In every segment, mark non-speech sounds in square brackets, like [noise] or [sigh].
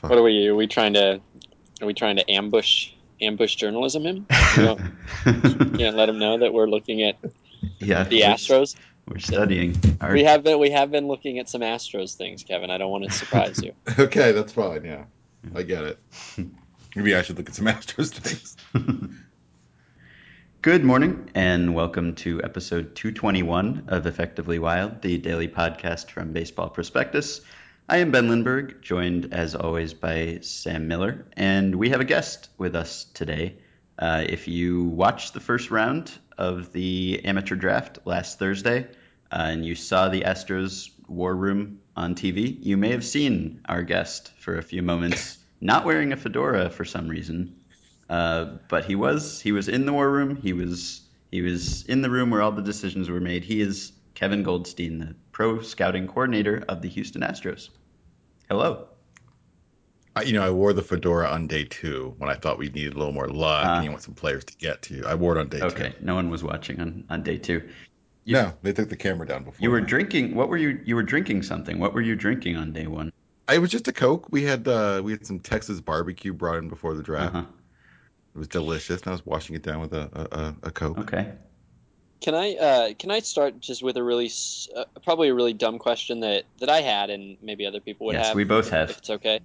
What are we? Are we trying to? Are we trying to ambush ambush journalism him? You don't- can't [laughs] let him know that we're looking at yeah, the Astros. We're studying. Our, We have been we have been looking at some Astros things, Kevin. I don't want to surprise you. [laughs] Okay, that's fine. Yeah, I get it. [laughs] Maybe I should look at some Astros things. Good morning, and welcome to episode 221 of Effectively Wild, the daily podcast from Baseball Prospectus. I am Ben Lindbergh, joined as always by Sam Miller, and we have a guest with us today. Uh, if you watched the first round of the amateur draft last Thursday uh, and you saw the Astros war room on TV, you may have seen our guest for a few moments [laughs] not wearing a fedora for some reason. Uh, but he was he was in the war room. He was he was in the room where all the decisions were made. He is Kevin Goldstein, the pro scouting coordinator of the Houston Astros. Hello. I, you know, I wore the fedora on day two when I thought we needed a little more luck Ah. and you want some players to get to. I wore it on day Okay, no one was watching on, on day two. two. No, they took the camera down before. You were drinking. What were you? You were drinking something. What were you drinking on day one? It was just a Coke. We had uh, we had some Texas barbecue brought in before the draft. Uh-huh. It was delicious, and I was washing it down with a, a, a Coke. Okay. Can I uh, can I start just with a really uh, probably a really dumb question that that I had and maybe other people would yes, have we both if have. it's okay.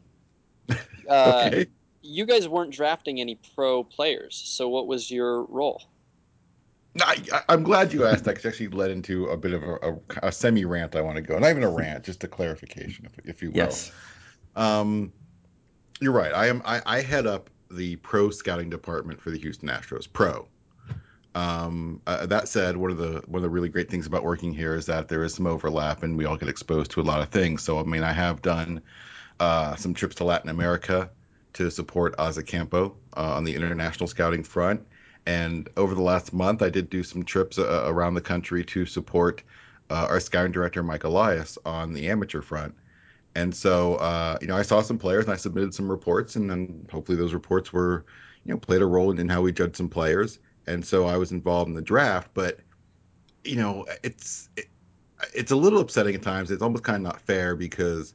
[laughs] Uh, okay. You guys weren't drafting any pro players, so what was your role? I, I'm glad you asked that 'cause it actually led into a bit of a, a, a semi rant. I want to go, not even a rant, just a clarification, if, if you will. Yes. Um, you're right. I am. I, I head up the pro scouting department for the Houston Astros. Pro. Um, uh, that said, one of the one of the really great things about working here is that there is some overlap, and we all get exposed to a lot of things. So, I mean, I have done uh, some trips to Latin America to support Oz Ocampo uh, on the international scouting front, and over the last month, I did do some trips uh, around the country to support uh, our scouting director Mike Elias on the amateur front. And so, uh, you know, I saw some players and I submitted some reports, and then hopefully those reports were, you know, played a role in, in how we judged some players. And so I was involved in the draft, but you know, it's it, it's a little upsetting at times. It's almost kind of not fair because,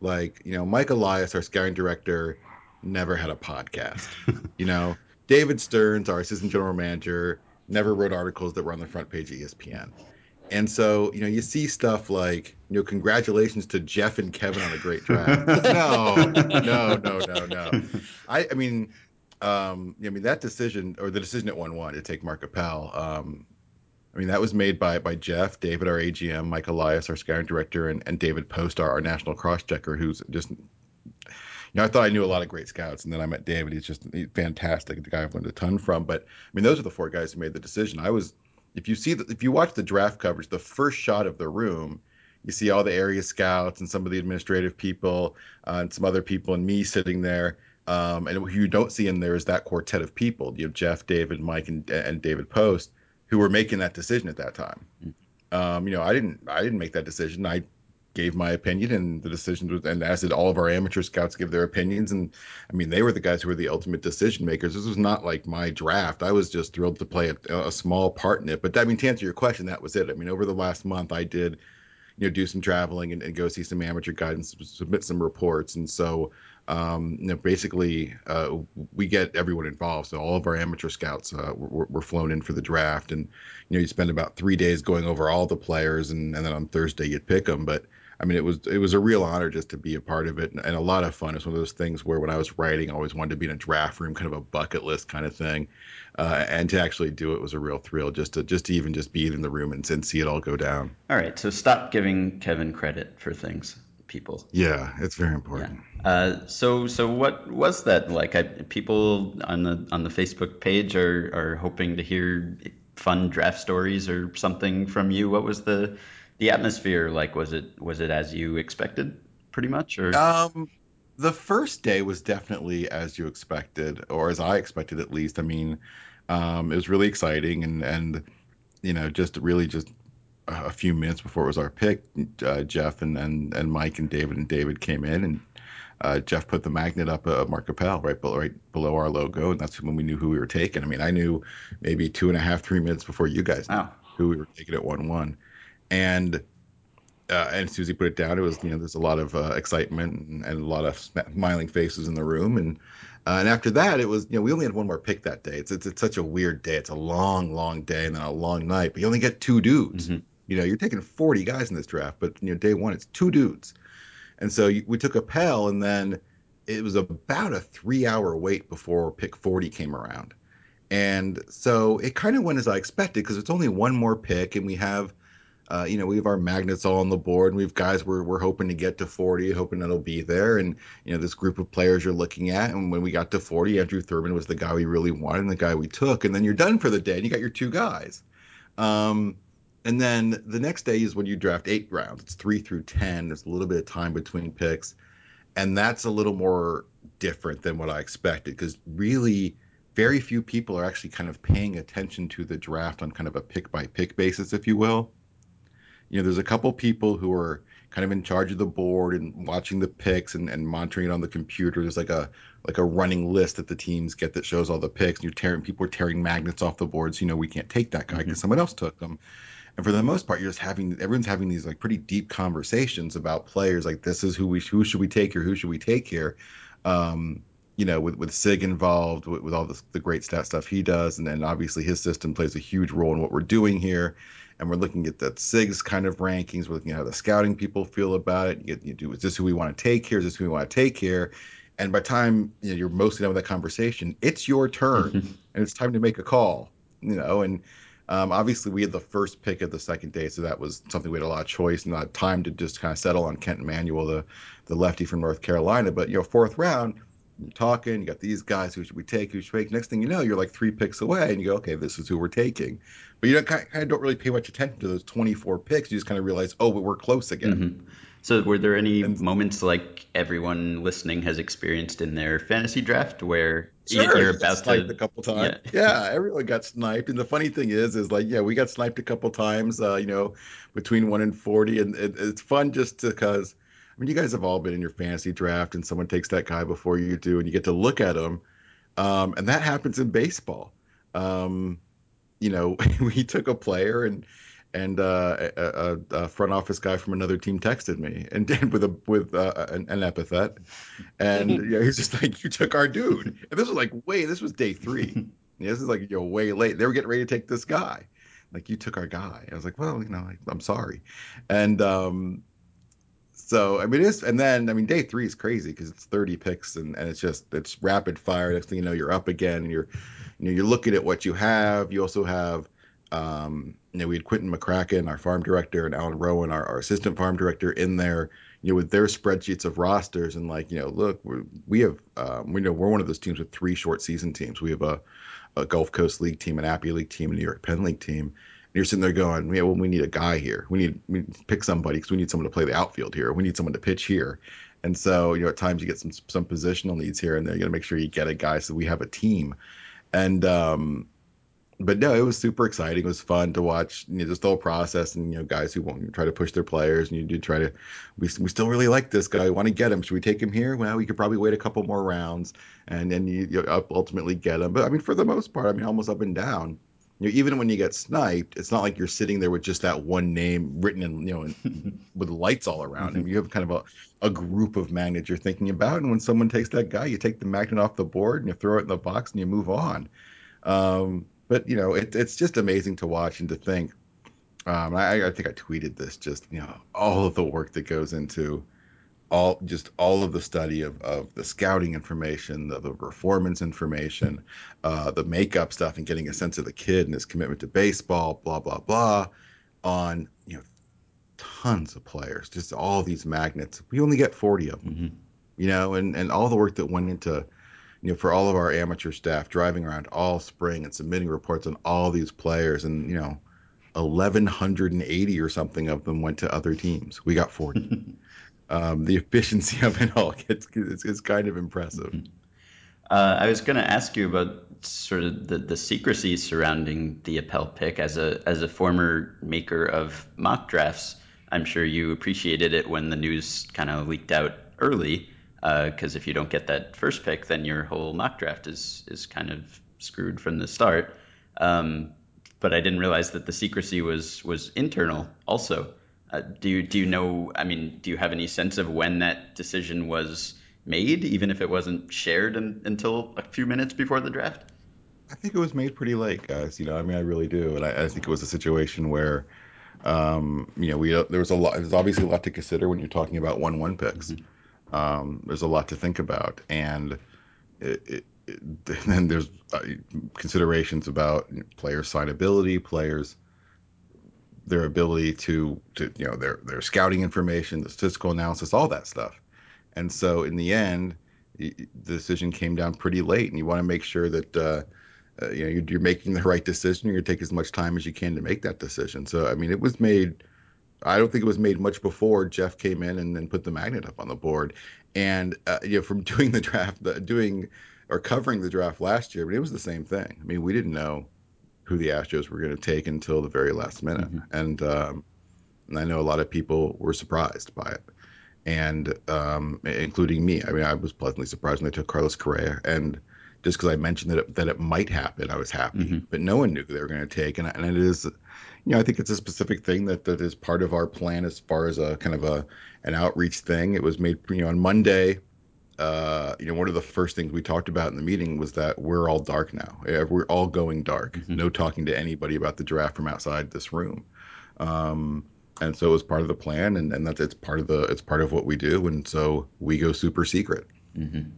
like, you know, Mike Elias, our scouting director, never had a podcast. [laughs] you know, David Stearns, our assistant general manager, never wrote articles that were on the front page of ESPN. And so, you know, you see stuff like, you know, congratulations to Jeff and Kevin on a great draft. [laughs] no, no, no, no, no. I, I mean, um, I mean that decision or the decision at one one to take Mark Appel. Um, I mean that was made by by Jeff, David, our AGM, Mike Elias, our scouting director, and, and David Post, our, our national cross checker, who's just. You know, I thought I knew a lot of great scouts, and then I met David. He's just he's fantastic, the guy I've learned a ton from. But I mean, those are the four guys who made the decision. I was, if you see, the, if you watch the draft coverage, the first shot of the room, you see all the area scouts and some of the administrative people uh, and some other people, and me sitting there. Um, and what you don't see in there is that quartet of people. You have Jeff, David, Mike, and, and David Post, who were making that decision at that time. Um, you know, I didn't, I didn't make that decision. I gave my opinion, and the decision was, and as did all of our amateur scouts give their opinions. And I mean, they were the guys who were the ultimate decision makers. This was not like my draft. I was just thrilled to play a, a small part in it. But I mean, to answer your question, that was it. I mean, over the last month, I did you know do some traveling and, and go see some amateur guidance submit some reports. And so um, you know basically uh, we get everyone involved. So all of our amateur scouts uh, were, were flown in for the draft. And you know you spend about three days going over all the players. And, and then on thursday you'd pick them but I mean, it was it was a real honor just to be a part of it and, and a lot of fun. It's one of those things where when I was writing, I always wanted to be in a draft room, kind of a bucket list kind of thing, uh, and to actually do it was a real thrill. Just to just to even just be in the room and, and see it all go down. All right. So stop giving Kevin credit for things, people. Yeah, it's very important. Uh, so so what was that like? I, people on the on the Facebook page are are hoping to hear fun draft stories or something from you. What was the the atmosphere like? Was it was it as you expected, pretty much, or Um, the first day was definitely as you expected, or as I expected at least. I mean, um, it was really exciting, and and you know, just really just a few minutes before it was our pick, uh, Jeff and, and and Mike and David and David came in, and uh, Jeff put the magnet up of Mark Appel right below right below our logo, and that's when we knew who we were taking. I mean, I knew maybe two and a half, three minutes before you guys knew Wow. who we were taking at one one, and uh, and as soon as he put it down, it was you know there's a lot of uh, excitement and, and, a lot of smiling faces in the room, and uh, and after that, it was you know we only had one more pick that day. It's, it's it's such a weird day. It's a long, long day and then a long night, but you only get two dudes. Mm-hmm. You know, you're taking 40 guys in this draft, but you know day one it's two dudes, and so you, we took Appel, and then it was about a three hour wait before pick 40 came around. And so it kind of went as I expected because it's only one more pick, and we have uh, you know, we have our magnets all on the board, and we've guys we're, we're hoping to get to 40, hoping it'll be there. And, you know, this group of players you're looking at. And when we got to 40, Andrew Thurman was the guy we really wanted and the guy we took. And then you're done for the day and you got your two guys. Um, and then the next day is when you draft eight rounds. It's three through 10. There's a little bit of time between picks. And that's a little more different than what I expected because really very few people are actually kind of paying attention to the draft on kind of a pick by pick basis, if you will you know, there's a couple people who are kind of in charge of the board and watching the picks and, and monitoring it on the computer. There's like a like a running list that the teams get that shows all the picks. And you're tearing people are tearing magnets off the boards. So, you know, we can't take that guy because mm-hmm. someone else took them. And for the most part, you're just having everyone's having these like pretty deep conversations about players. Like this is who we who should we take here? Who should we take here? Um, you know, with with Sig involved, with, with all the, the great stat stuff he does, and then obviously his system plays a huge role in what we're doing here and we're looking at that Sig's kind of rankings. We're looking at how the scouting people feel about it. You, you do is this who we want to take here? Is this who we want to take here? And by the time you know, you're mostly done with that conversation, it's your turn, [laughs] and it's time to make a call. You know, and um, obviously we had the first pick of the second day, so that was something we had a lot of choice and not time to just kind of settle on Kent Emanuel, the the lefty from North Carolina. But you know, fourth round, you're talking, you got these guys, who should we take? Who should we take? Next thing you know, you're like three picks away, and you go, okay, this is who we're taking. But you don't, kind of don't really pay much attention to those 24 picks. You just kind of realize, oh, but we're close again. Mm-hmm. So, were there any and, moments like everyone listening has experienced in their fantasy draft where sure, you're about sniped to a couple times? Yeah. [laughs] yeah. everyone got sniped. And the funny thing is, is like, yeah, we got sniped a couple times. Uh, you know, between one and 40, and it, it's fun just because I mean, you guys have all been in your fantasy draft, and someone takes that guy before you do, and you get to look at him. Um, and that happens in baseball. Um, you know, [laughs] we took a player and and uh, a, a, front office guy from another team texted me and [laughs] did with a with uh, an, an, epithet, and [laughs] yeah, he's just like, "You took our dude," and this was like, wait, this was day three. yeah, this is like you know way late. They were getting ready to take this guy, like you took our guy. I was like, well, you know, I, am sorry, and um, so I mean, it's and then I mean, day three is crazy because it's 30 picks and, and it's just it's rapid fire. Next thing you know, you're up again and you're you know you're looking at what you have. You also have um, you know we had Quinton McCracken, our farm director, and Allen Rowin, our, our assistant farm director, in there. You know, with their spreadsheets of rosters and like you know, look, we have um, we know we're one of those teams with three short season teams. We have a, a Gulf Coast League team, an Appy League team, a New York Penn League team you're sitting there going, yeah, well, we need a guy here. We need, we need pick somebody because we need someone to play the outfield here. We need someone to pitch here. And so, you know, at times you get some some positional needs here and there. You got to make sure you get a guy so we have a team. And um, but no, it was super exciting. It was fun to watch you know, just the whole process and you know guys who won't try to push their players and you do try to. We, we still really like this guy. We want to get him. Should we take him here? Well, we could probably wait a couple more rounds and then you, you ultimately get him. But I mean, for the most part, I mean, almost up and down you know, even when you get sniped, it's not like you're sitting there with just that one name written in, you know, in, [laughs] with lights all around mm-hmm. him. You have kind of a, a group of magnets you're thinking about. And when someone takes that guy, you take the magnet off the board and you throw it in the box and you move on. Um, but, you know, it, it's just amazing to watch and to think. Um, I, I think I tweeted this just, you know, all of the work that goes into all just all of the study of, of the scouting information, the, the performance information, uh, the makeup stuff, and getting a sense of the kid and his commitment to baseball, blah blah blah, on you know tons of players, just all these magnets. We only get forty of them, mm-hmm. you know, and and all the work that went into you know for all of our amateur staff driving around all spring and submitting reports on all these players, and you know. 1180 or something of them went to other teams. We got 40. [laughs] um, the [laughs] efficiency of it all gets is, is kind of impressive. Mm-hmm. Uh, I was going to ask you about sort of the, the secrecy surrounding the Appel pick as a as a former maker of mock drafts. I'm sure you appreciated it when the news kind of leaked out early, because uh, if you don't get that first pick, then your whole mock draft is is kind of screwed from the start. Um, but I didn't realize that the secrecy was was internal also. Uh, do you do you know? I mean, do you have any sense of when that decision was made, even if it wasn't shared in, until a few minutes before the draft? I think it was made pretty late, guys. You know, I mean, I really do, and I, I think it was a situation where, um, you know, we there was a lot. There's obviously a lot to consider when you're talking about one one picks. Mm-hmm. Um, there's a lot to think about, and it, it, it, [laughs] then there's uh, considerations about player signability, players their ability to to you know their their scouting information, the statistical analysis, all that stuff. And so in the end, the decision came down pretty late, and you want to make sure that uh, uh, you know you're, you're, making the right decision. You're going to take as much time as you can to make that decision. So I mean, it was made. I don't think it was made much before Jeff came in and then put the magnet up on the board. And uh, you know, from [laughs] doing the draft, doing or covering the draft last year, but it was the same thing. I mean, we didn't know who the Astros were going to take until the very last minute, mm-hmm. and, um, and I know a lot of people were surprised by it, and um, including me. I mean, I was pleasantly surprised when they took Carlos Correa, and just because I mentioned that it, that it might happen, I was happy. Mm-hmm. But no one knew who they were going to take, and, and it is, you know, I think it's a specific thing that that is part of our plan as far as a kind of a an outreach thing. It was made, you know, on Monday uh, you know, one of the first things we talked about in the meeting was that we're all dark now. We're all going dark. Mm-hmm. No talking to anybody about the draft from outside this room. Um, and so it was part of the plan, and, and that's it's part of the it's part of what we do, and so we go super secret. Mm-hmm.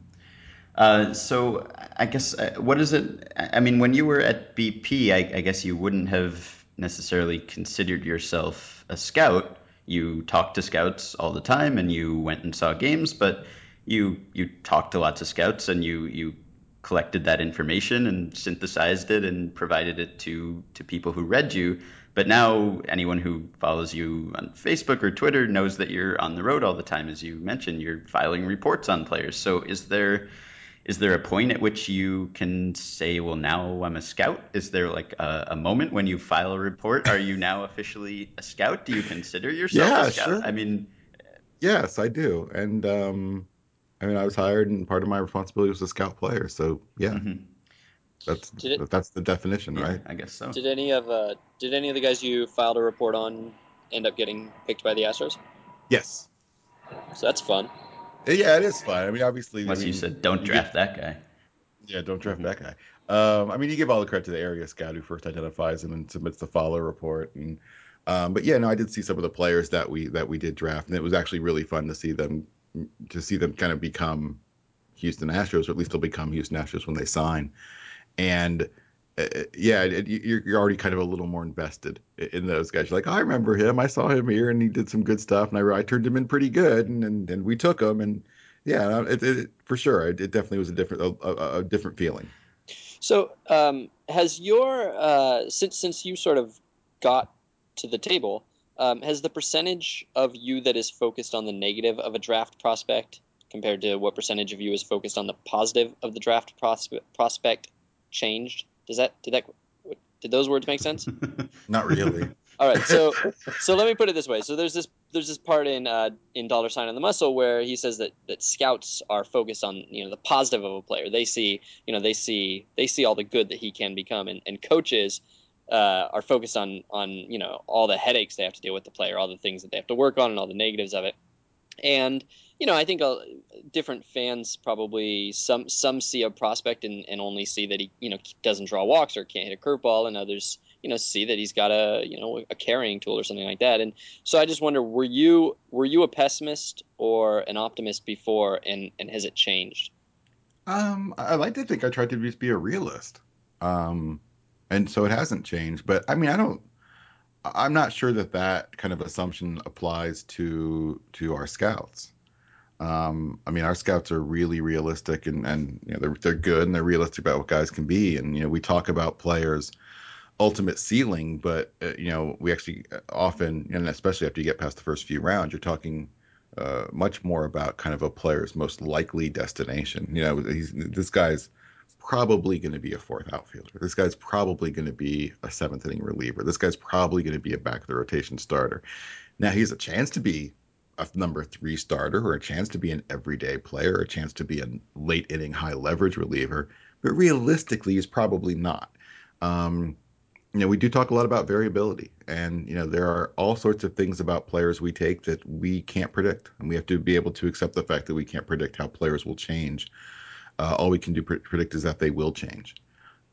Uh, so I guess uh, what is it? I mean, when you were at BP, I, I guess you wouldn't have necessarily considered yourself a scout. You talked to scouts all the time, and you went and saw games, but you you talked to lots of scouts and you you collected that information and synthesized it and provided it to to people who read you. But now anyone who follows you on Facebook or Twitter knows that you're on the road all the time as you mentioned. You're filing reports on players. So is there is there a point at which you can say well now I'm a scout is there like a, a moment when you file a report? Are you now officially a scout? Do you consider yourself yeah, a scout? sure. I mean yes I do. And um I mean, I was hired, and part of my responsibility was to scout players. So yeah, mm-hmm. that's it, that's the definition, yeah, right? I guess so. Did any of uh, did any of the guys you filed a report on end up getting picked by the Astros? Yes. So that's fun. Yeah, it is fun. I mean, obviously, unless I mean, you said don't you draft get, that guy. Yeah, don't draft mm-hmm. that guy. Um, I mean, you give all the credit to the area scout who first identifies him and submits the follow report. And um, but yeah, no, I did see some of the players that we that we did draft, and it was actually really fun to see them to see them kind of become Houston Astros, or at least they'll become Houston Astros when they sign. And uh, yeah, it, you're, you're already kind of a little more invested in those guys. You're like, I remember him. I saw him here, and he did some good stuff, and I, I turned him in pretty good, and and, and we took him, and yeah, it, it, for sure, it, definitely was a different a, a, a different feeling. So, um, has your uh, since since you sort of got to the table, um, has the percentage of you that is focused on the negative of a draft prospect compared to what percentage of you is focused on the positive of the draft prospect changed? Does that did that did those words make sense? [laughs] Not really. [laughs] All right, so so let me put it this way. So there's this there's this part in uh, in Dollar Sign on the Muscle where he says that that scouts are focused on you know the positive of a player. They see you know they see they see all the good that he can become, and, and coaches uh, are focused on on you know all the headaches they have to deal with the player, all the things that they have to work on, and all the negatives of it. And you know, I think uh, different fans probably some some see a prospect and, and only see that he you know doesn't draw walks or can't hit a curveball, and others you know see that he's got a you know a carrying tool or something like that. And so I just wonder, were you were you a pessimist or an optimist before, and and has it changed? Um, I like to think I tried to be a realist. Um, and so it hasn't changed. But I mean, I don't. I'm not sure that that kind of assumption applies to to our scouts. Um, I mean, our scouts are really realistic and and you know they're they're good and they're realistic about what guys can be. And you know, we talk about players' ultimate ceiling, but uh, you know, we actually uh, often, and especially after you get past the first few rounds, you're talking uh, much more about kind of a player's most likely destination. You know, this guy's probably going to be a fourth outfielder. This guy's probably going to be a seventh inning reliever. This guy's probably going to be a back of the rotation starter. Now he has a chance to be a number three starter or a chance to be an everyday player, a chance to be a late inning high leverage reliever, but realistically, he's probably not. Um, you know, we do talk a lot about variability, and you know, there are all sorts of things about players we take that we can't predict, and we have to be able to accept the fact that we can't predict how players will change. Uh, all we can do pre- predict is that they will change.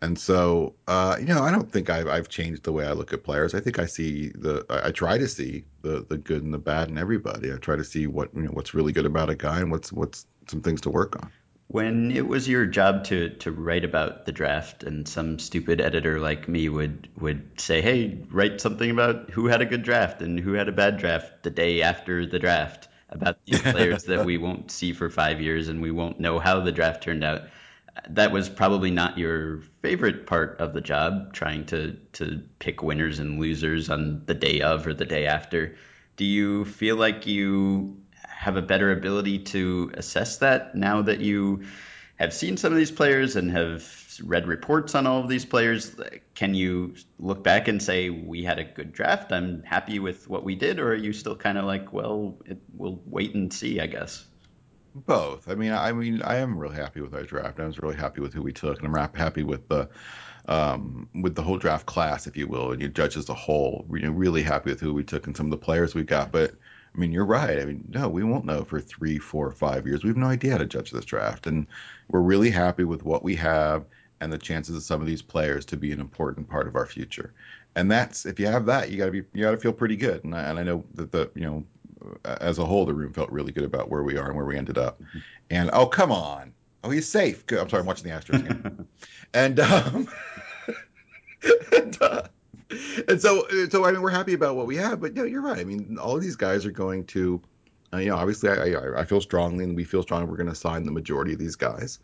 And so, uh, you know, I don't think I've, I've changed the way I look at players. I think I see the, I, try to see the the good and the bad in everybody. I try to see what you know what's really good about a guy and what's what's some things to work on. When it was your job to to write about the draft, and some stupid editor like me would would say, "Hey, write something about who had a good draft and who had a bad draft the day after the draft about these [laughs] players that we won't see for five years and we won't know how the draft turned out." That was probably not your favorite part of the job, trying to to pick winners and losers on the day of or the day after. Do you feel like you have a better ability to assess that now that you have seen some of these players and have read reports on all of these players? Can you look back and say we had a good draft? I'm happy with what we did, or are you still kind of like, well, it, we'll wait and see, I guess? Both. I mean, I mean, I am really happy with our draft. I was really happy with who we took, and I'm happy with the um, with the whole draft class, if you will, and you judge as a whole. You really happy with who we took and some of the players we got. But I mean, you're right. I mean, no, we won't know for three, four, five years. We have no idea how to judge this draft, and we're really happy with what we have and the chances of some of these players to be an important part of our future. And that's if you have that, you got to be you got to feel pretty good. And I, and I know that the you know as a whole, the room felt really good about where we are and where we ended up. Mm-hmm. And oh, come on. Oh, he's safe. Good. I'm sorry, I'm watching the Astros game. [laughs] and um, [laughs] and, uh, [laughs] and so, so I mean, we're happy about what we have, but no, you're right. I mean, all of these guys are going to, uh, you know, obviously, I, I, I, feel strongly, and we feel strongly we're going to sign the majority of these guys.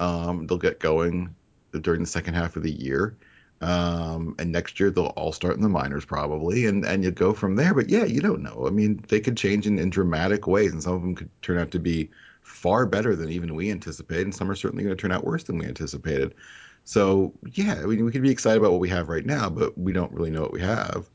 Um, they'll get going during the second half of the year, um, and next year they'll all start in the minors probably, and and you go from there. But yeah, you don't know. I mean, they could change in, in dramatic ways, and some of them could turn out to be far better than even we anticipated, and some are certainly going to turn out worse than we anticipated. So yeah, I mean, we can be excited about what we have right now, but we don't really know what we have.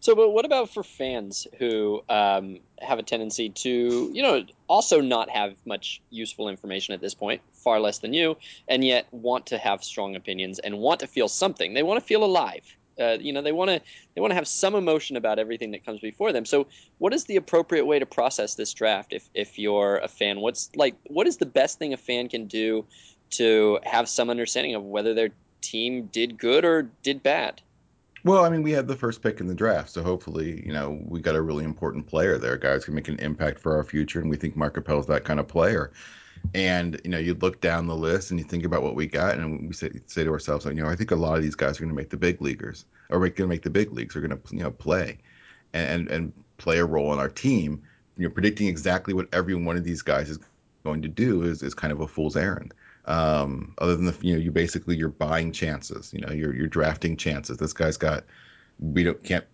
So, but what about for fans who um, have a tendency to, you know, also not have much useful information at this point, far less than you, and yet want to have strong opinions and want to feel something. They want to feel alive. Uh, you know, they want to they want to have some emotion about everything that comes before them. So, what is the appropriate way to process this draft? If if you're a fan, what's like what is the best thing a fan can do to have some understanding of whether their team did good or did bad. Well, I mean, we had the first pick in the draft, so hopefully, you know, we got a really important player there. Guys can make an impact for our future, and we think Mark Appel is that kind of player. And you know, you look down the list and you think about what we got, and we say, say to ourselves, you know, I think a lot of these guys are going to make the big leaguers, or going to make the big leagues, are going to you know play, and and play a role in our team. You know, predicting exactly what every one of these guys is going to do is is kind of a fool's errand um, other than the you know you basically you're buying chances you know you're you're drafting chances. This guy's got we don't can't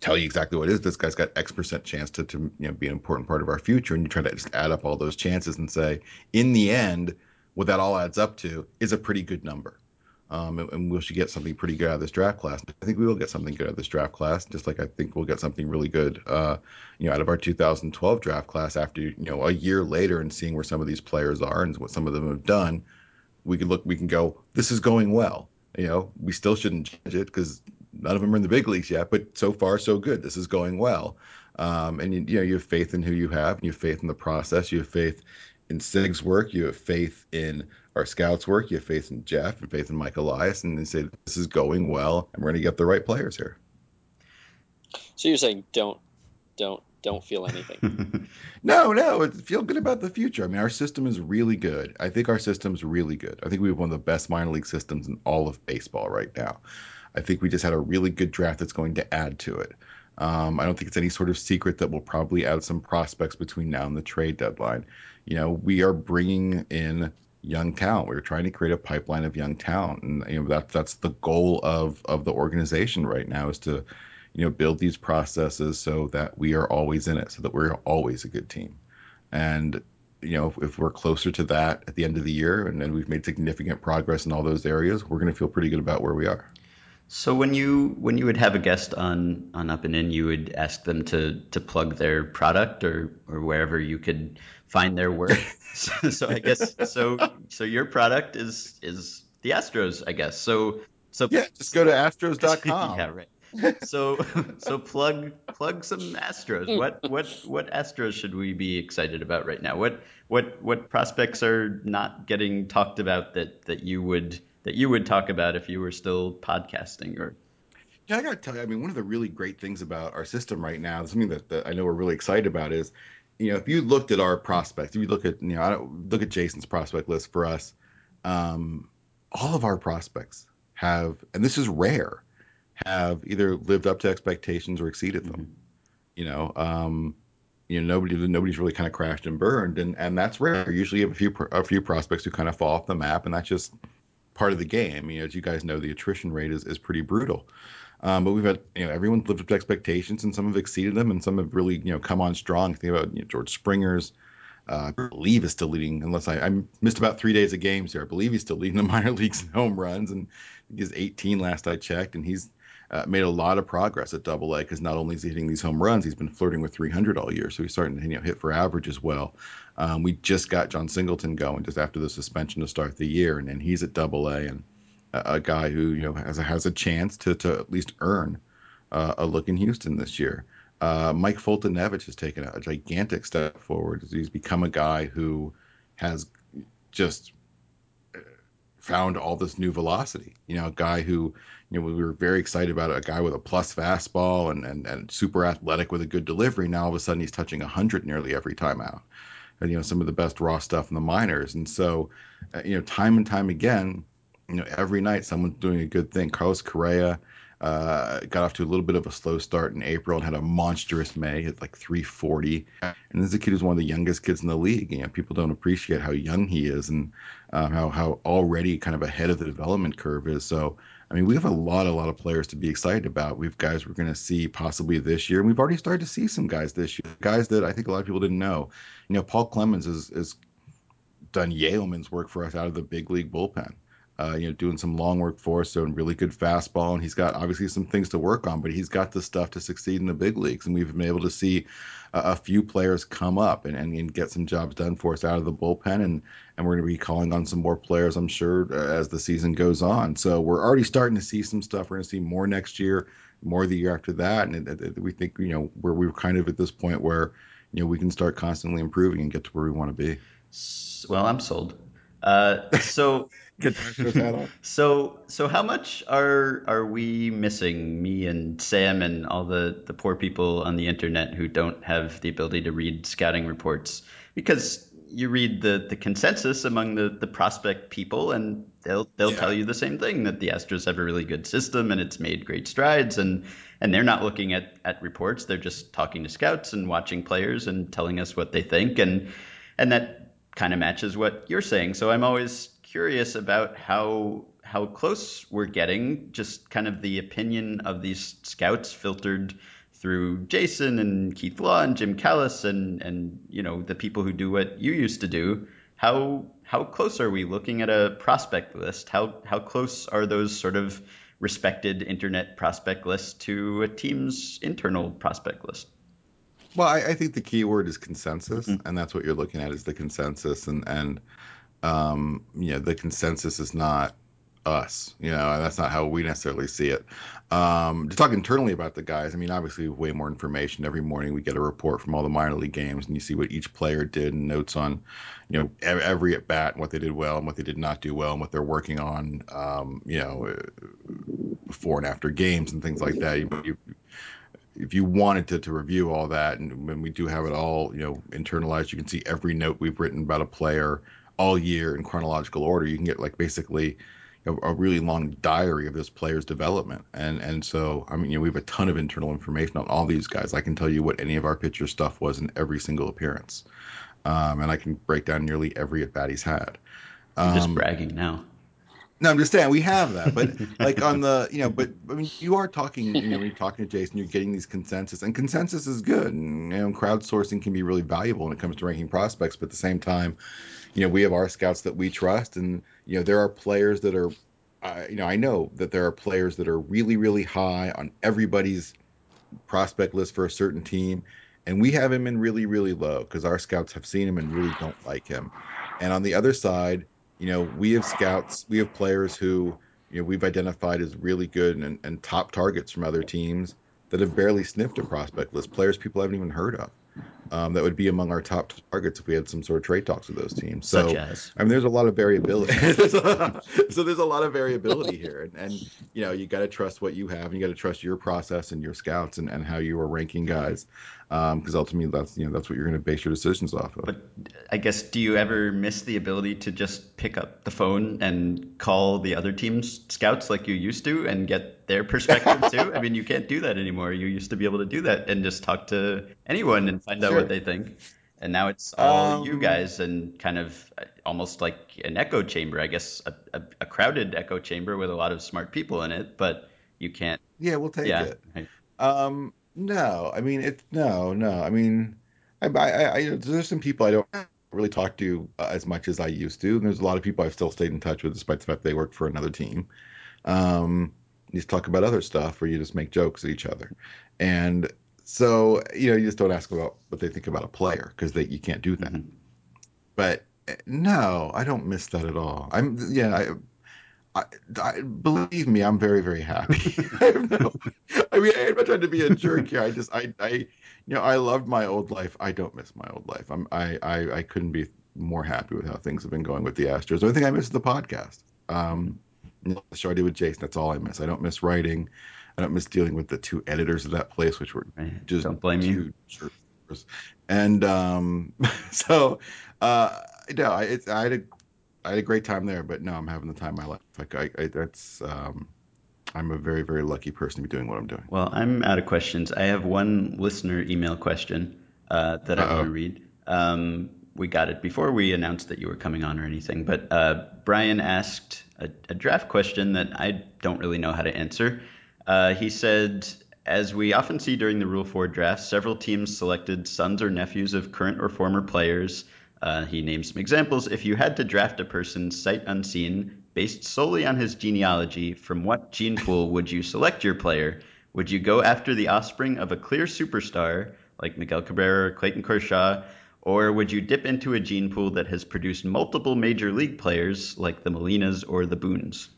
tell you exactly what it is. This guy's got x percent chance to, to you know be an important part of our future and you try to just add up all those chances and say in the end what that all adds up to is a pretty good number um, and, and, we should get something pretty good out of this draft class. I think we will get something good out of this draft class, just like I think we'll get something really good, uh, you know, out of our 2012 draft class. After you know a year later and seeing where some of these players are and what some of them have done, we can look, we can go, this is going well. You know, we still shouldn't judge it because none of them are in the big leagues yet, but so far so good. This is going well. Um, and you, you know, you have faith in who you have, and you have faith in the process. You have faith in Sig's work. You have faith in our scouts work. You have faith in Jeff and faith in Mike Elias, and they say this is going well, and we're going to get the right players here. So you're saying don't, don't, don't feel anything. [laughs] no, no, feel good about the future. I mean, our system is really good. I think our system is really good. I think we have one of the best minor league systems in all of baseball right now. I think we just had a really good draft that's going to add to it. Um, I don't think it's any sort of secret that we'll probably add some prospects between now and the trade deadline. You know, we are bringing in young talent. We are trying to create a pipeline of young talent, and you know that that's the goal of of the organization right now is to you know build these processes so that we are always in it, so that we're always a good team. And you know, if, if we're closer to that at the end of the year, and then we've made significant progress in all those areas, we're going to feel pretty good about where we are. So when you when you would have a guest on on Up and In, you would ask them to to plug their product or or wherever you could find their work. [laughs] so, so I guess so so your product is is the Astros, I guess. So So yeah, just go to astros.com. [laughs] yeah, right. So so plug plug some Astros. What what what Astros should we be excited about right now? What what what prospects are not getting talked about that that you would that you would talk about if you were still podcasting or yeah, I got to tell you, I mean, one of the really great things about our system right now, something that, that I know we're really excited about is, you know, if you looked at our prospects, if you look at, you know, I don't look at Jason's prospect list for us, um, all of our prospects have, and this is rare, have either lived up to expectations or exceeded them. Mm-hmm. You know, um, you know, nobody, nobody's really kind of crashed and burned, and and that's rare. Usually, you have a few a few prospects who kind of fall off the map, and that's just part of the game. You know, as you guys know, the attrition rate is is pretty brutal. Um, but we've had, you know, everyone's lived up to expectations, and some have exceeded them, and some have really, you know, come on strong. Think about you know, George Springer's. Uh, I believe is still leading, unless I, I, missed about three days of games here. I believe he's still leading the [laughs] minor leagues in home runs, and he's 18 last I checked, and he's uh, made a lot of progress at Double A because not only is he hitting these home runs, he's been flirting with 300 all year, so he's starting to you know hit for average as well. Um, we just got Jon Singleton going just after the suspension to start the year, and, and he's at Double A, and a guy who you know has a, has a chance to to at least earn uh, a look in Houston this year. Uh, Mike Foltynewicz has taken a, gigantic step forward. He's become a guy who has just uh, found all this new velocity. You know, a guy who, you know, we were very excited about it, a guy with a plus fastball and, and, and super athletic with a good delivery. Now all of a sudden he's touching 100 nearly every time out. You know, some of the best raw stuff in the minors. And so, uh, you know, time and time again, you know, every night someone's doing a good thing. Carlos Correa uh, got off to a little bit of a slow start in April and had a monstrous May at like 340. And this is a kid who's one of the youngest kids in the league. You know, people don't appreciate how young he is and uh, how how already kind of ahead of the development curve is. So. I mean, we have a lot, a lot of players to be excited about. We've guys we're going to see possibly this year, and we've already started to see some guys this year. Guys that I think a lot of people didn't know. You know, Paul Clemens is is done yeoman's work for us out of the big league bullpen uh, you know, doing some long work for us, doing really good fastball, and he's got obviously some things to work on, but he's got the stuff to succeed in the big leagues, and we've been able to see a, few players come up and, and, get some jobs done for us out of the bullpen, and and we're going to be calling on some more players, I'm sure, uh, as the season goes on. So we're already starting to see some stuff. We're going to see more next year, more the year after that, and it, it, we think you know where we're kind of at this point where you know we can start constantly improving and get to where we want to be. Well, I'm sold. Uh, so [laughs] [laughs] so so how much are are we missing? Me and Sam and all the the poor people on the internet who don't have the ability to read scouting reports because you read the the consensus among the the prospect people and they'll they'll yeah. tell you the same thing that the Astros have a really good system and it's made great strides and and they're not looking at at reports they're just talking to scouts and watching players and telling us what they think and and that kind of matches what you're saying so I'm always curious about how how close we're getting. Just kind of the opinion of these scouts filtered through Jason and Keith Law and Jim Callis and and you know the people who do what you used to do. How how close are we looking at a prospect list? How how close are those sort of respected internet prospect lists to a team's internal prospect list? Well, I, I think the key word is consensus, mm-hmm. and that's what you're looking at is the consensus, and and um, you know, the consensus is not us. You know, that's not how we necessarily see it. Um, to talk internally about the guys, I mean, obviously, way more information. Every morning we get a report from all the minor league games, and you see what each player did and notes on, you know, every at bat and what they did well and what they did not do well and what they're working on, um, you know, before and after games and things like that. You, you, if you wanted to, to review all that, and when we do have it all, you know, internalized, you can see every note we've written about a player all year in chronological order. You can get like basically a, a, really long diary of this player's development. And and so I mean, you know, we have a ton of internal information on all these guys. I can tell you what any of our pitcher stuff was in every single appearance, um, and I can break down nearly every at bat he's had. Um, just bragging now. No, I'm just saying we have that, but [laughs] like on the, you know, but I mean, you are talking, you know, when you're talking to Jason, you're getting these consensus, and consensus is good, and you know, crowdsourcing can be really valuable when it comes to ranking prospects. But at the same time, you know, we have our scouts that we trust, and you know, there are players that are, uh, you know, I know that there are players that are really, really high on everybody's prospect list for a certain team, and we have him in really, really low because our scouts have seen him and really don't like him. And on the other side, you know, we have scouts, we have players who, you know, we've identified as really good and, and top targets from other teams that have barely sniffed a prospect list, players people haven't even heard of. Um, that would be among our top targets if we had some sort of trade talks with those teams. So, Such as? I mean, there's a lot of variability. [laughs] [laughs] so there's a lot of variability here, and, and you know, you got to trust what you have, and you got to trust your process and your scouts and, and how you are ranking guys, because um, ultimately that's you know that's what you're going to base your decisions off of. But I guess do you ever miss the ability to just pick up the phone and call the other team's scouts like you used to and get their perspective too? [laughs] I mean, you can't do that anymore. You used to be able to do that and just talk to anyone and find out Sure. What they think. And now it's all you Um, guys and kind of uh, almost like an echo chamber, I guess, a, a, a crowded echo chamber with a lot of smart people in it, but you can't. Yeah, we'll take Yeah. it. right. Um, no, I mean it's no, no. I mean, I, I, I, there's some people I don't really talk to uh, as much as I used to, and there's a lot of people I've still stayed in touch with, despite the fact they work for another team. Um, you just talk about other stuff, or you just make jokes at each other, and so you know, you just don't ask about what they think about a player because they you can't do that. Mhm. But no, I don't miss that at all. I'm yeah, I, I, I believe me, I'm very, very happy. [laughs] I no, I mean, I'm not trying to be a jerk here. I just, I, I, you know, I loved my old life. I don't miss my old life. I'm, I, I, I couldn't be more happy with how things have been going with the Astros. The only thing I miss is the podcast. Um, the show I did with Jason. That's all I miss. I don't miss writing. I don't miss dealing with the two editors of that place, which were just Don't blame you. And um, [laughs] so, uh, no, I, it's, I had a I had a great time there, but no, I'm having the time of my life. Like I, I that's um, I'm a very very lucky person to be doing what I'm doing. Well, I'm out of questions. I have one listener email question uh, that I want to read. Um, we got it before we announced that you were coming on or anything, but uh, Brian asked a, a draft question that I don't really know how to answer. Uh, he said, as we often see during the Rule 4 drafts, several teams selected sons or nephews of current or former players. Uh, he named some examples. If you had to draft a person sight unseen, based solely on his genealogy, from what gene pool would you select your player? Would you go after the offspring of a clear superstar like Miguel Cabrera or Clayton Kershaw, or would you dip into a gene pool that has produced multiple major league players like the Molinas or the Boones?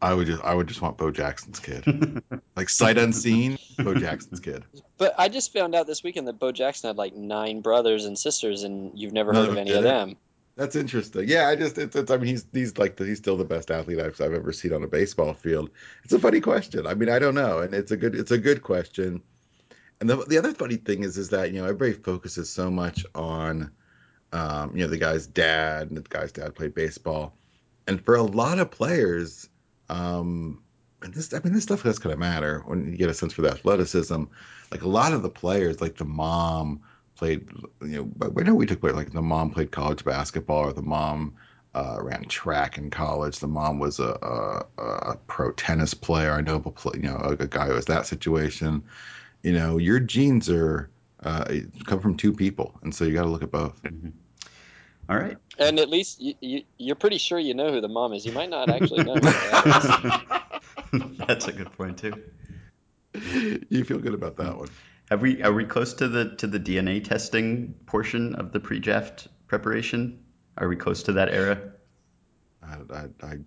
I would just I would just want Bo Jackson's kid, [laughs] like sight unseen. Bo Jackson's kid. But I just found out this weekend that Bo Jackson had like nine brothers and sisters, and you've never No heard of any of them. That's interesting. Yeah, I just it's, it's I mean he's he's like the, he's still the best athlete I've I've ever seen on a baseball field. It's a funny question. I mean I don't know, and it's a good it's a good question. And the the other funny thing is is that you know everybody focuses so much on um, you know the guy's dad and the guy's dad played baseball, and for a lot of players, um, and this I mean this stuff does kind of matter when you get a sense for the athleticism. Like a lot of the players, like the mom played, you know, but I know we took like the mom played college basketball or the mom uh, ran track in college. The mom was a, a, a pro tennis player. I know a play, you know a, a guy who was that situation. You know, your genes are uh, come from two people, and so you got to look at both. All right. And at least you, you, you're pretty sure you know who the mom is. You might not [laughs] actually know who the. That's a good point too. you feel good about that one. Have we are we close to the to the DNA testing portion of the pre-draft preparation? Are we close to that era? I, I, I,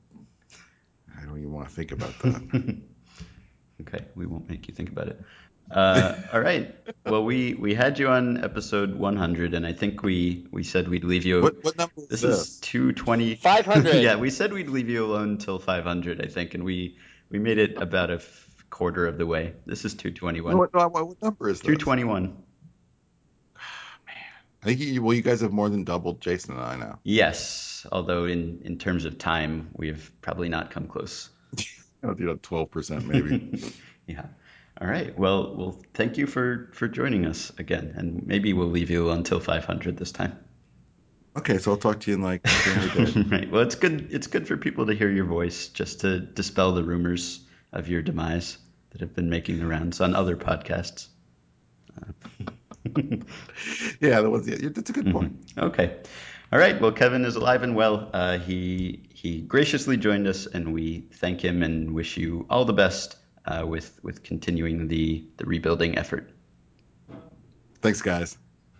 I don't even want to think about that. [laughs] okay, we won't make you think about it. Uh, all right. Well, we we had you on episode 100, and I think we we said we'd leave you. what what number is this this? is 220. 500. [laughs] yeah, we said we'd leave you alone until 500, I think, and we we made it about a f- quarter of the way. This is 221. what, what, what number is this? 221. I think you, well, you guys have more than doubled Jason and I now. Yes, although in in terms of time, we've probably not come close. [laughs] You know, twelve percent maybe. [laughs] yeah. All right. Well, well, thank you for for joining us again, and maybe we'll leave you until 500 this time. okay, so I'll talk to you in like [laughs] right. Well, it's good. It's good for people to hear your voice, just to dispel the rumors of your demise that have been making the rounds on other podcasts. [laughs] yeah, that was yeah, that's a good point. Okay. All right. Well, Kevin is alive and well. Uh, he he graciously joined us, and we thank him and wish you all the best Uh, with with continuing the the rebuilding effort. Thanks, guys.